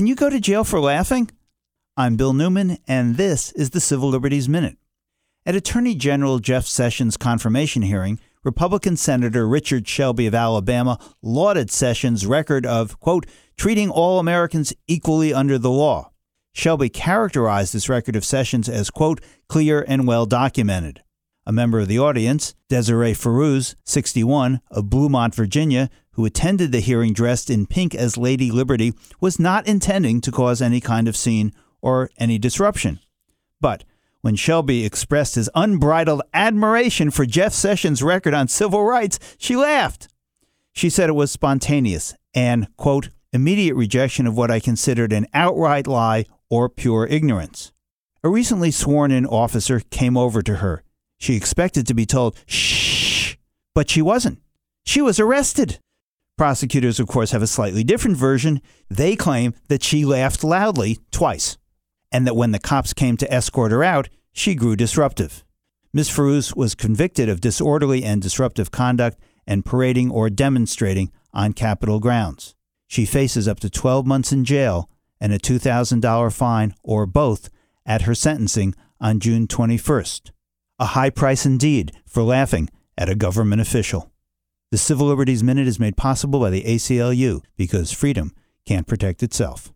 Can you go to jail for laughing? I'm Bill Newman, and this is the Civil Liberties Minute. At Attorney General Jeff Sessions' confirmation hearing, Republican Senator Richard Shelby of Alabama lauded Sessions' record of, quote, treating all Americans equally under the law. Shelby characterized this record of Sessions as, quote, clear and well documented. A member of the audience, Desiree Fairooz, 61, of Bluemont, Virginia, who attended the hearing dressed in pink as Lady Liberty, was not intending to cause any kind of scene or any disruption. But when Shelby expressed his unbridled admiration for Jeff Sessions' record on civil rights, she laughed. She said it was spontaneous and, quote, immediate rejection of what I considered an outright lie or pure ignorance. A recently sworn in officer came over to her. She expected to be told, shh, but she wasn't. She was arrested. Prosecutors, of course, have a slightly different version. They claim that she laughed loudly twice, and that when the cops came to escort her out, she grew disruptive. Ms. Fairooz was convicted of disorderly and disruptive conduct and parading or demonstrating on Capitol grounds. She faces up to 12 months in jail and a $2,000 fine or both at her sentencing on June 21st. A high price indeed for laughing at a government official. The Civil Liberties Minute is made possible by the ACLU because freedom can't protect itself.